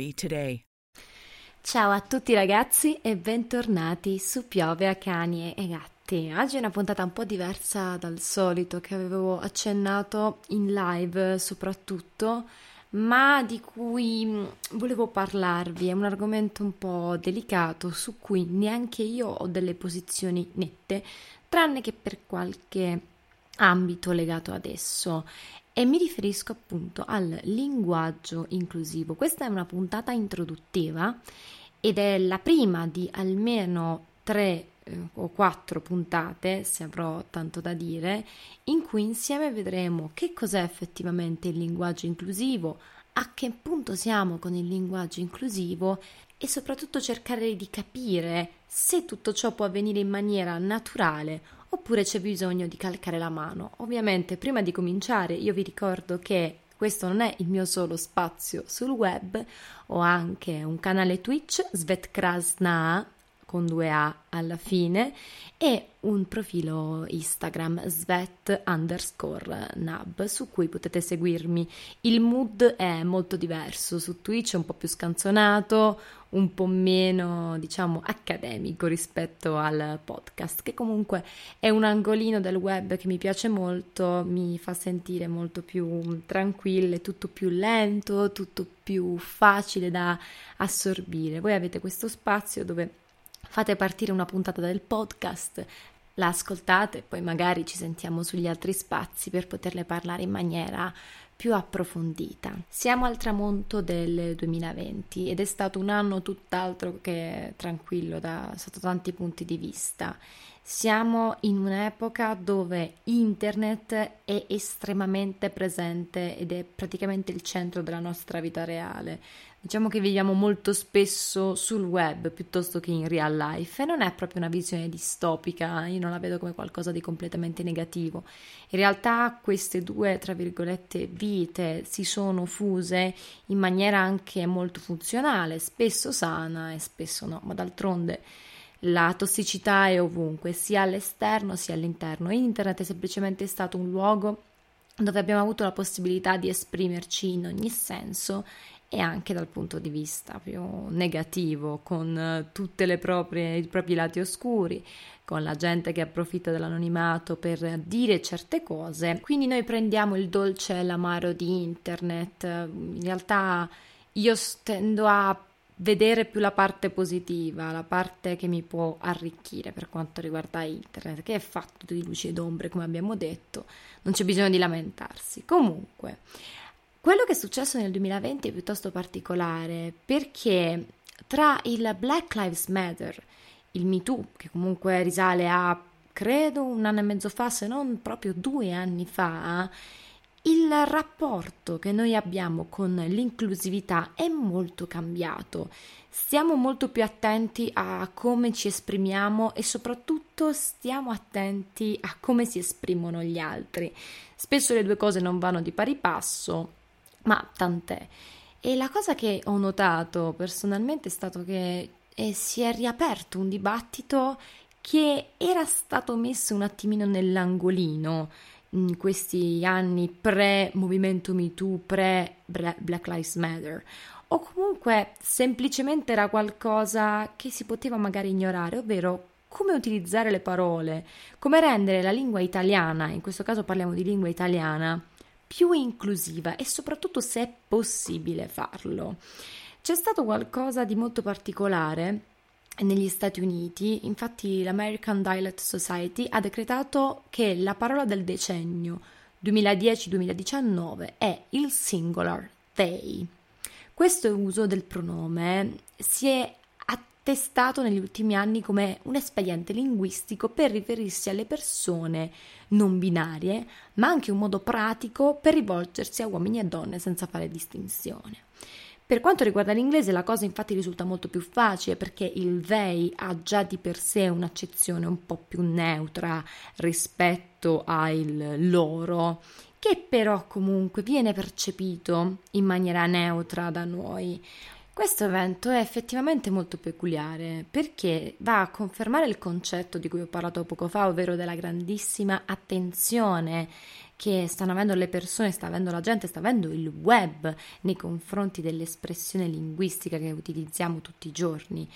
1-888-RECOVERY today. Ciao a tutti ragazzi e bentornati su Piove a cani e gatti. Oggi è una puntata un po' diversa dal solito che avevo accennato in live soprattutto, ma di cui mm, volevo parlarvi. È un argomento un po' delicato su cui neanche io ho delle posizioni nette, tranne che per qualche ambito legato ad esso e mi riferisco appunto al linguaggio inclusivo. Questa è una puntata introduttiva ed è la prima di almeno tre eh, o quattro puntate, se avrò tanto da dire, in cui insieme vedremo che cos'è effettivamente il linguaggio inclusivo, a che punto siamo con il linguaggio inclusivo e soprattutto cercare di capire se tutto ciò può avvenire in maniera naturale oppure c'è bisogno di calcare la mano. Ovviamente, prima di cominciare, io vi ricordo che questo non è il mio solo spazio sul web, ho anche un canale Twitch, Svetkrasna, con due A alla fine e un profilo Instagram svet underscore nab su cui potete seguirmi. Il mood è molto diverso, su Twitch è un po' più scanzonato, un po' meno diciamo accademico rispetto al podcast che comunque è un angolino del web che mi piace molto, mi fa sentire molto più tranquille, tutto più lento, tutto più facile da assorbire. Voi avete questo spazio dove fate partire una puntata del podcast, la ascoltate poi magari ci sentiamo sugli altri spazi per poterle parlare in maniera più approfondita. Siamo al tramonto del 2020 ed è stato un anno tutt'altro che tranquillo da sotto tanti punti di vista. Siamo in un'epoca dove internet è estremamente presente ed è praticamente il centro della nostra vita reale. Diciamo che viviamo molto spesso sul web piuttosto che in real life e non è proprio una visione distopica, io non la vedo come qualcosa di completamente negativo. In realtà queste due, tra virgolette, vite si sono fuse in maniera anche molto funzionale, spesso sana e spesso no, ma d'altronde la tossicità è ovunque, sia all'esterno sia all'interno. Internet è semplicemente stato un luogo dove abbiamo avuto la possibilità di esprimerci in ogni senso e anche dal punto di vista più negativo, con eh, tutti i propri lati oscuri, con la gente che approfitta dell'anonimato per dire certe cose. Quindi noi prendiamo il dolce e l'amaro di internet. In realtà io tendo a vedere più la parte positiva, la parte che mi può arricchire per quanto riguarda internet, che è fatto di luci ed ombre, come abbiamo detto, non c'è bisogno di lamentarsi. Comunque, quello che è successo nel 2020 è piuttosto particolare perché tra il Black Lives Matter, il Me Too, che comunque risale a credo un anno e mezzo fa, se non proprio due anni fa, il rapporto che noi abbiamo con l'inclusività è molto cambiato. Stiamo molto più attenti a come ci esprimiamo e soprattutto stiamo attenti a come si esprimono gli altri. Spesso le due cose non vanno di pari passo ma tant'è. E la cosa che ho notato personalmente è stato che eh, si è riaperto un dibattito che era stato messo un attimino nell'angolino in questi anni pre-movimento MeToo, pre-Black Lives Matter, o comunque semplicemente era qualcosa che si poteva magari ignorare, ovvero come utilizzare le parole, come rendere la lingua italiana, in questo caso parliamo di lingua italiana, più inclusiva e soprattutto se è possibile farlo. C'è stato qualcosa di molto particolare negli Stati Uniti, infatti l'American Dialect Society ha decretato che la parola del decennio 2010-2019 è il singular they. Questo uso del pronome si è attestato negli ultimi anni come un espediente linguistico per riferirsi alle persone non binarie, ma anche un modo pratico per rivolgersi a uomini e donne senza fare distinzione. Per quanto riguarda l'inglese la cosa infatti risulta molto più facile perché il they ha già di per sé un'accezione un po' più neutra rispetto al loro che però comunque viene percepito in maniera neutra da noi. Questo evento è effettivamente molto peculiare perché va a confermare il concetto di cui ho parlato poco fa, ovvero della grandissima attenzione che stanno avendo le persone, sta avendo la gente, sta avendo il web nei confronti dell'espressione linguistica che utilizziamo tutti i giorni,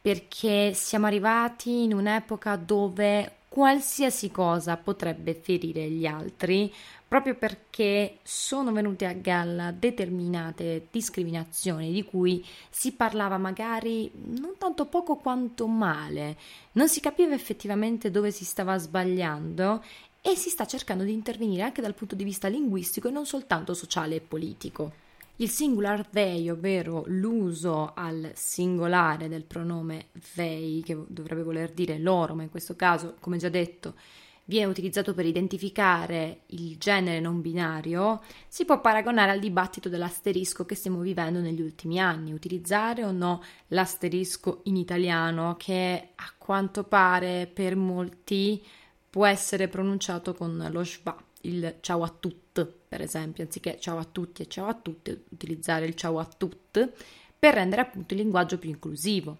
perché siamo arrivati in un'epoca dove qualsiasi cosa potrebbe ferire gli altri, proprio perché sono venute a galla determinate discriminazioni di cui si parlava magari non tanto poco quanto male, non si capiva effettivamente dove si stava sbagliando e si sta cercando di intervenire anche dal punto di vista linguistico e non soltanto sociale e politico. Il singular they, ovvero l'uso al singolare del pronome they, che dovrebbe voler dire loro, ma in questo caso, come già detto, viene utilizzato per identificare il genere non binario, si può paragonare al dibattito dell'asterisco che stiamo vivendo negli ultimi anni, utilizzare o no l'asterisco in italiano che a quanto pare per molti può essere pronunciato con lo schwa, il ciao a tutti, per esempio, anziché ciao a tutti e ciao a tutte, utilizzare il ciao a tutti per rendere appunto il linguaggio più inclusivo.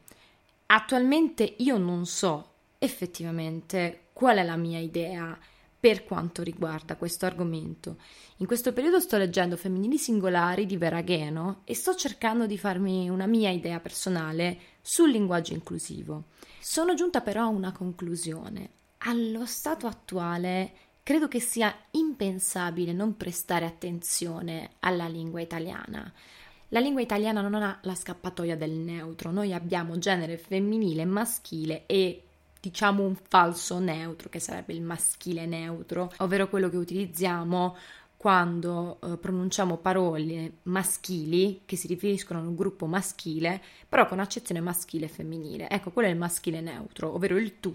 Attualmente io non so effettivamente qual è la mia idea per quanto riguarda questo argomento. In questo periodo sto leggendo Femminili singolari di Veragheno e sto cercando di farmi una mia idea personale sul linguaggio inclusivo. Sono giunta però a una conclusione. Allo stato attuale credo che sia impensabile non prestare attenzione alla lingua italiana. La lingua italiana non ha la scappatoia del neutro, noi abbiamo genere femminile maschile e diciamo un falso neutro, che sarebbe il maschile neutro, ovvero quello che utilizziamo quando eh, pronunciamo parole maschili che si riferiscono a un gruppo maschile, però con accezione maschile e femminile. Ecco, quello è il maschile neutro, ovvero il tu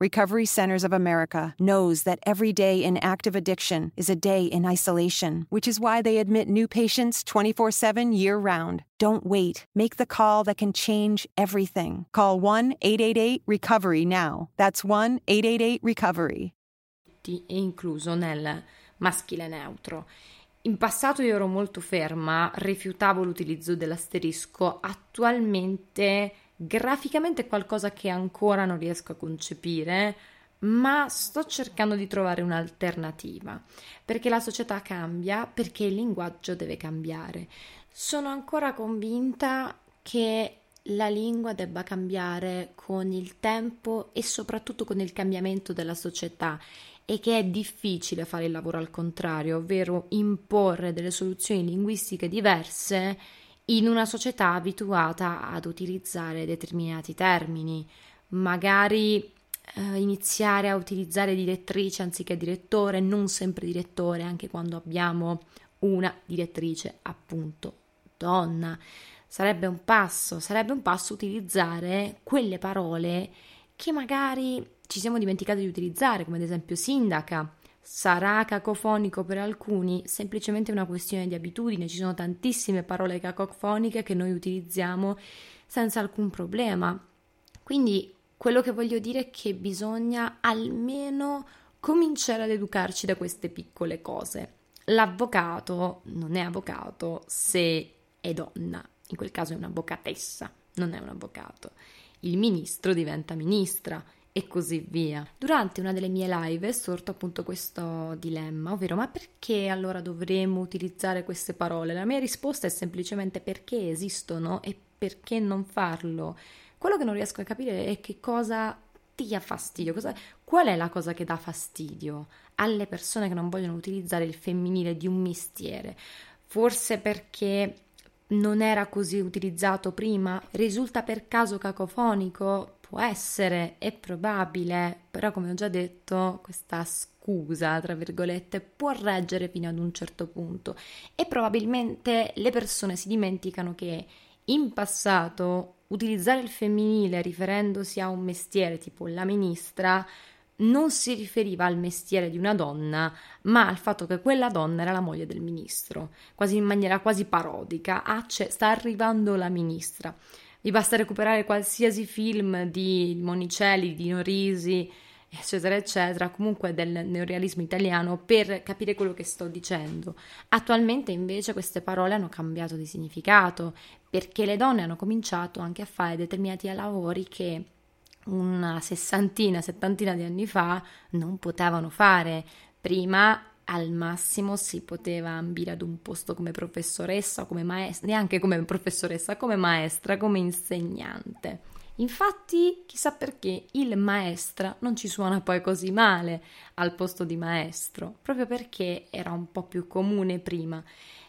Recovery Centers of America knows that every day in active addiction is a day in isolation, which is why they admit new patients 24 7 year round. Don't wait. Make the call that can change everything. Call 1 888 Recovery now. That's 1 888 Recovery. Incluso nel maschile neutro. In passato io ero molto ferma, rifiutavo l'utilizzo dell'asterisco, attualmente graficamente è qualcosa che ancora non riesco a concepire, ma sto cercando di trovare un'alternativa, perché la società cambia, perché il linguaggio deve cambiare. Sono ancora convinta che la lingua debba cambiare con il tempo e soprattutto con il cambiamento della società e che è difficile fare il lavoro al contrario, ovvero imporre delle soluzioni linguistiche diverse in una società abituata ad utilizzare determinati termini, magari eh, iniziare a utilizzare direttrice anziché direttore, non sempre direttore, anche quando abbiamo una direttrice appunto donna. Sarebbe un passo, sarebbe un passo utilizzare quelle parole che magari ci siamo dimenticati di utilizzare, come ad esempio sindaca, Sarà cacofonico per alcuni, semplicemente una questione di abitudine, ci sono tantissime parole cacofoniche che noi utilizziamo senza alcun problema. Quindi quello che voglio dire è che bisogna almeno cominciare ad educarci da queste piccole cose. L'avvocato non è avvocato se è donna, in quel caso è un'avvocatessa, non è un avvocato. Il ministro diventa ministra e così via. Durante una delle mie live è sorto appunto questo dilemma, ovvero ma perché allora dovremmo utilizzare queste parole? La mia risposta è semplicemente perché esistono e perché non farlo. Quello che non riesco a capire è che cosa dia fastidio, cosa, qual è la cosa che dà fastidio alle persone che non vogliono utilizzare il femminile di un mestiere? Forse perché non era così utilizzato prima? Risulta per caso cacofonico? Può essere, è probabile, però come ho già detto, questa scusa, tra virgolette, può reggere fino ad un certo punto e probabilmente le persone si dimenticano che in passato utilizzare il femminile riferendosi a un mestiere tipo la ministra non si riferiva al mestiere di una donna, ma al fatto che quella donna era la moglie del ministro, quasi in maniera quasi parodica. Ah, sta arrivando la ministra. Vi basta recuperare qualsiasi film di Monicelli, di Norisi, eccetera, eccetera, comunque del neorealismo italiano per capire quello che sto dicendo. Attualmente invece queste parole hanno cambiato di significato perché le donne hanno cominciato anche a fare determinati lavori che una sessantina, settantina di anni fa non potevano fare. Prima al massimo si poteva ambire ad un posto come professoressa, come maestra, neanche come professoressa, come maestra, come insegnante. Infatti, chissà perché il maestra non ci suona poi così male al posto di maestro, proprio perché era un po' più comune prima.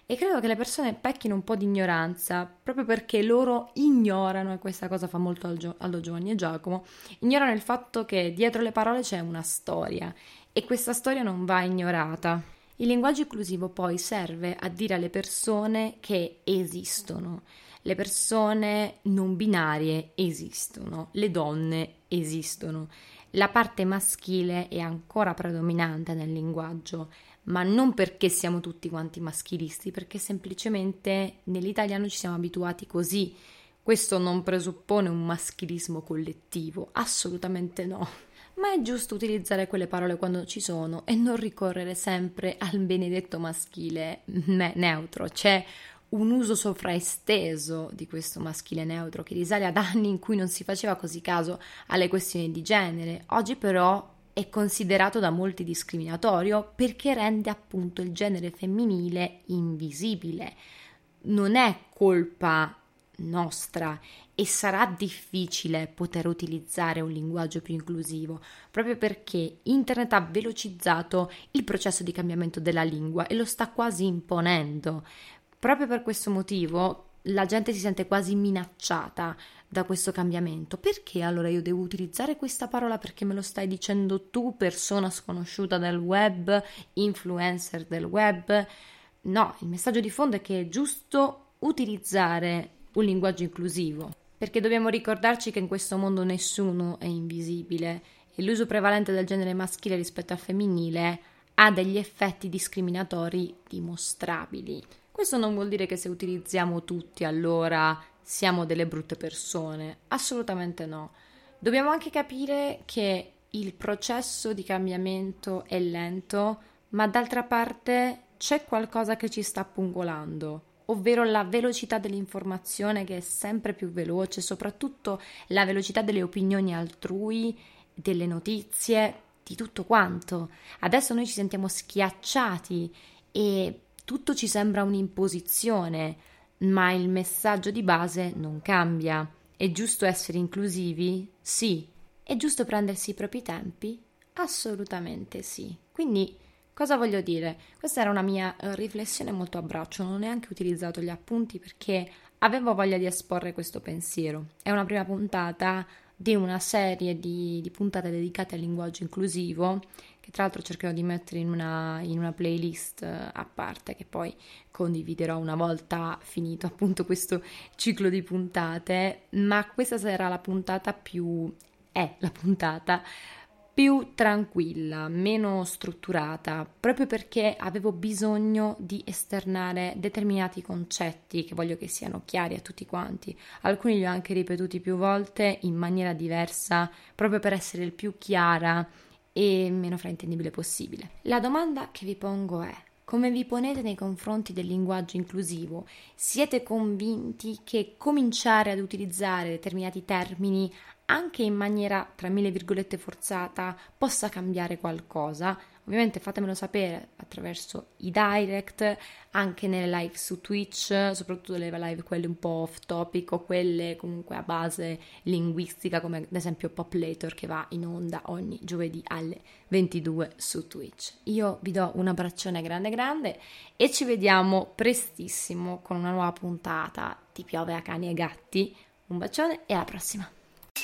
E credo che le persone pecchino un po' di ignoranza, proprio perché loro ignorano, e questa cosa fa molto allo Giovanni e Giacomo, ignorano il fatto che dietro le parole c'è una storia e questa storia non va ignorata. Il linguaggio inclusivo poi serve a dire alle persone che esistono le persone non binarie esistono, le donne esistono. La parte maschile è ancora predominante nel linguaggio, ma non perché siamo tutti quanti maschilisti, perché semplicemente nell'italiano ci siamo abituati così. Questo non presuppone un maschilismo collettivo, assolutamente no. Ma è giusto utilizzare quelle parole quando ci sono e non ricorrere sempre al benedetto maschile neutro. C'è un uso sovraesteso di questo maschile neutro che risale ad anni in cui non si faceva così caso alle questioni di genere. Oggi però è considerato da molti discriminatorio perché rende appunto il genere femminile invisibile. Non è colpa nostra e sarà difficile poter utilizzare un linguaggio più inclusivo, proprio perché Internet ha velocizzato il processo di cambiamento della lingua e lo sta quasi imponendo. Proprio per questo motivo la gente si sente quasi minacciata da questo cambiamento. Perché allora io devo utilizzare questa parola perché me lo stai dicendo tu, persona sconosciuta del web, influencer del web? No, il messaggio di fondo è che è giusto utilizzare un linguaggio inclusivo, perché dobbiamo ricordarci che in questo mondo nessuno è invisibile e l'uso prevalente del genere maschile rispetto al femminile ha degli effetti discriminatori dimostrabili. Questo non vuol dire che se utilizziamo tutti allora siamo delle brutte persone, assolutamente no. Dobbiamo anche capire che il processo di cambiamento è lento, ma d'altra parte c'è qualcosa che ci sta pungolando, ovvero la velocità dell'informazione che è sempre più veloce, soprattutto la velocità delle opinioni altrui, delle notizie, di tutto quanto. Adesso noi ci sentiamo schiacciati e tutto ci sembra un'imposizione, ma il messaggio di base non cambia. È giusto essere inclusivi? Sì. È giusto prendersi i propri tempi? Assolutamente sì. Quindi cosa voglio dire? Questa era una mia uh, riflessione molto a braccio, non ho neanche utilizzato gli appunti perché avevo voglia di esporre questo pensiero. È una prima puntata di una serie di, di puntate dedicate al linguaggio inclusivo che tra l'altro cercherò di mettere in una, in una playlist eh, a parte che poi condividerò una volta finito appunto questo ciclo di puntate, ma questa sarà la puntata più... è la puntata più tranquilla, meno strutturata, proprio perché avevo bisogno di esternare determinati concetti che voglio che siano chiari a tutti quanti. Alcuni li ho anche ripetuti più volte in maniera diversa, proprio per essere il più chiara e meno fraintendibile possibile. La domanda che vi pongo è come vi ponete nei confronti del linguaggio inclusivo? Siete convinti che cominciare ad utilizzare determinati termini anche in maniera tra mille virgolette forzata possa cambiare qualcosa. Ovviamente fatemelo sapere attraverso i direct, anche nelle live su Twitch, soprattutto le live quelle un po' off topic o quelle comunque a base linguistica come ad esempio Pop Later che va in onda ogni giovedì alle 22 su Twitch. Io vi do un abbraccione grande grande e ci vediamo prestissimo con una nuova puntata di Piove a cani e gatti. Un bacione e alla prossima!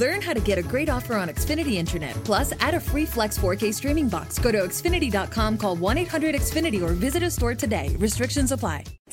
Learn how to get a great offer on Xfinity Internet. Plus, add a free Flex 4K streaming box. Go to Xfinity.com, call 1 800 Xfinity, or visit a store today. Restrictions apply.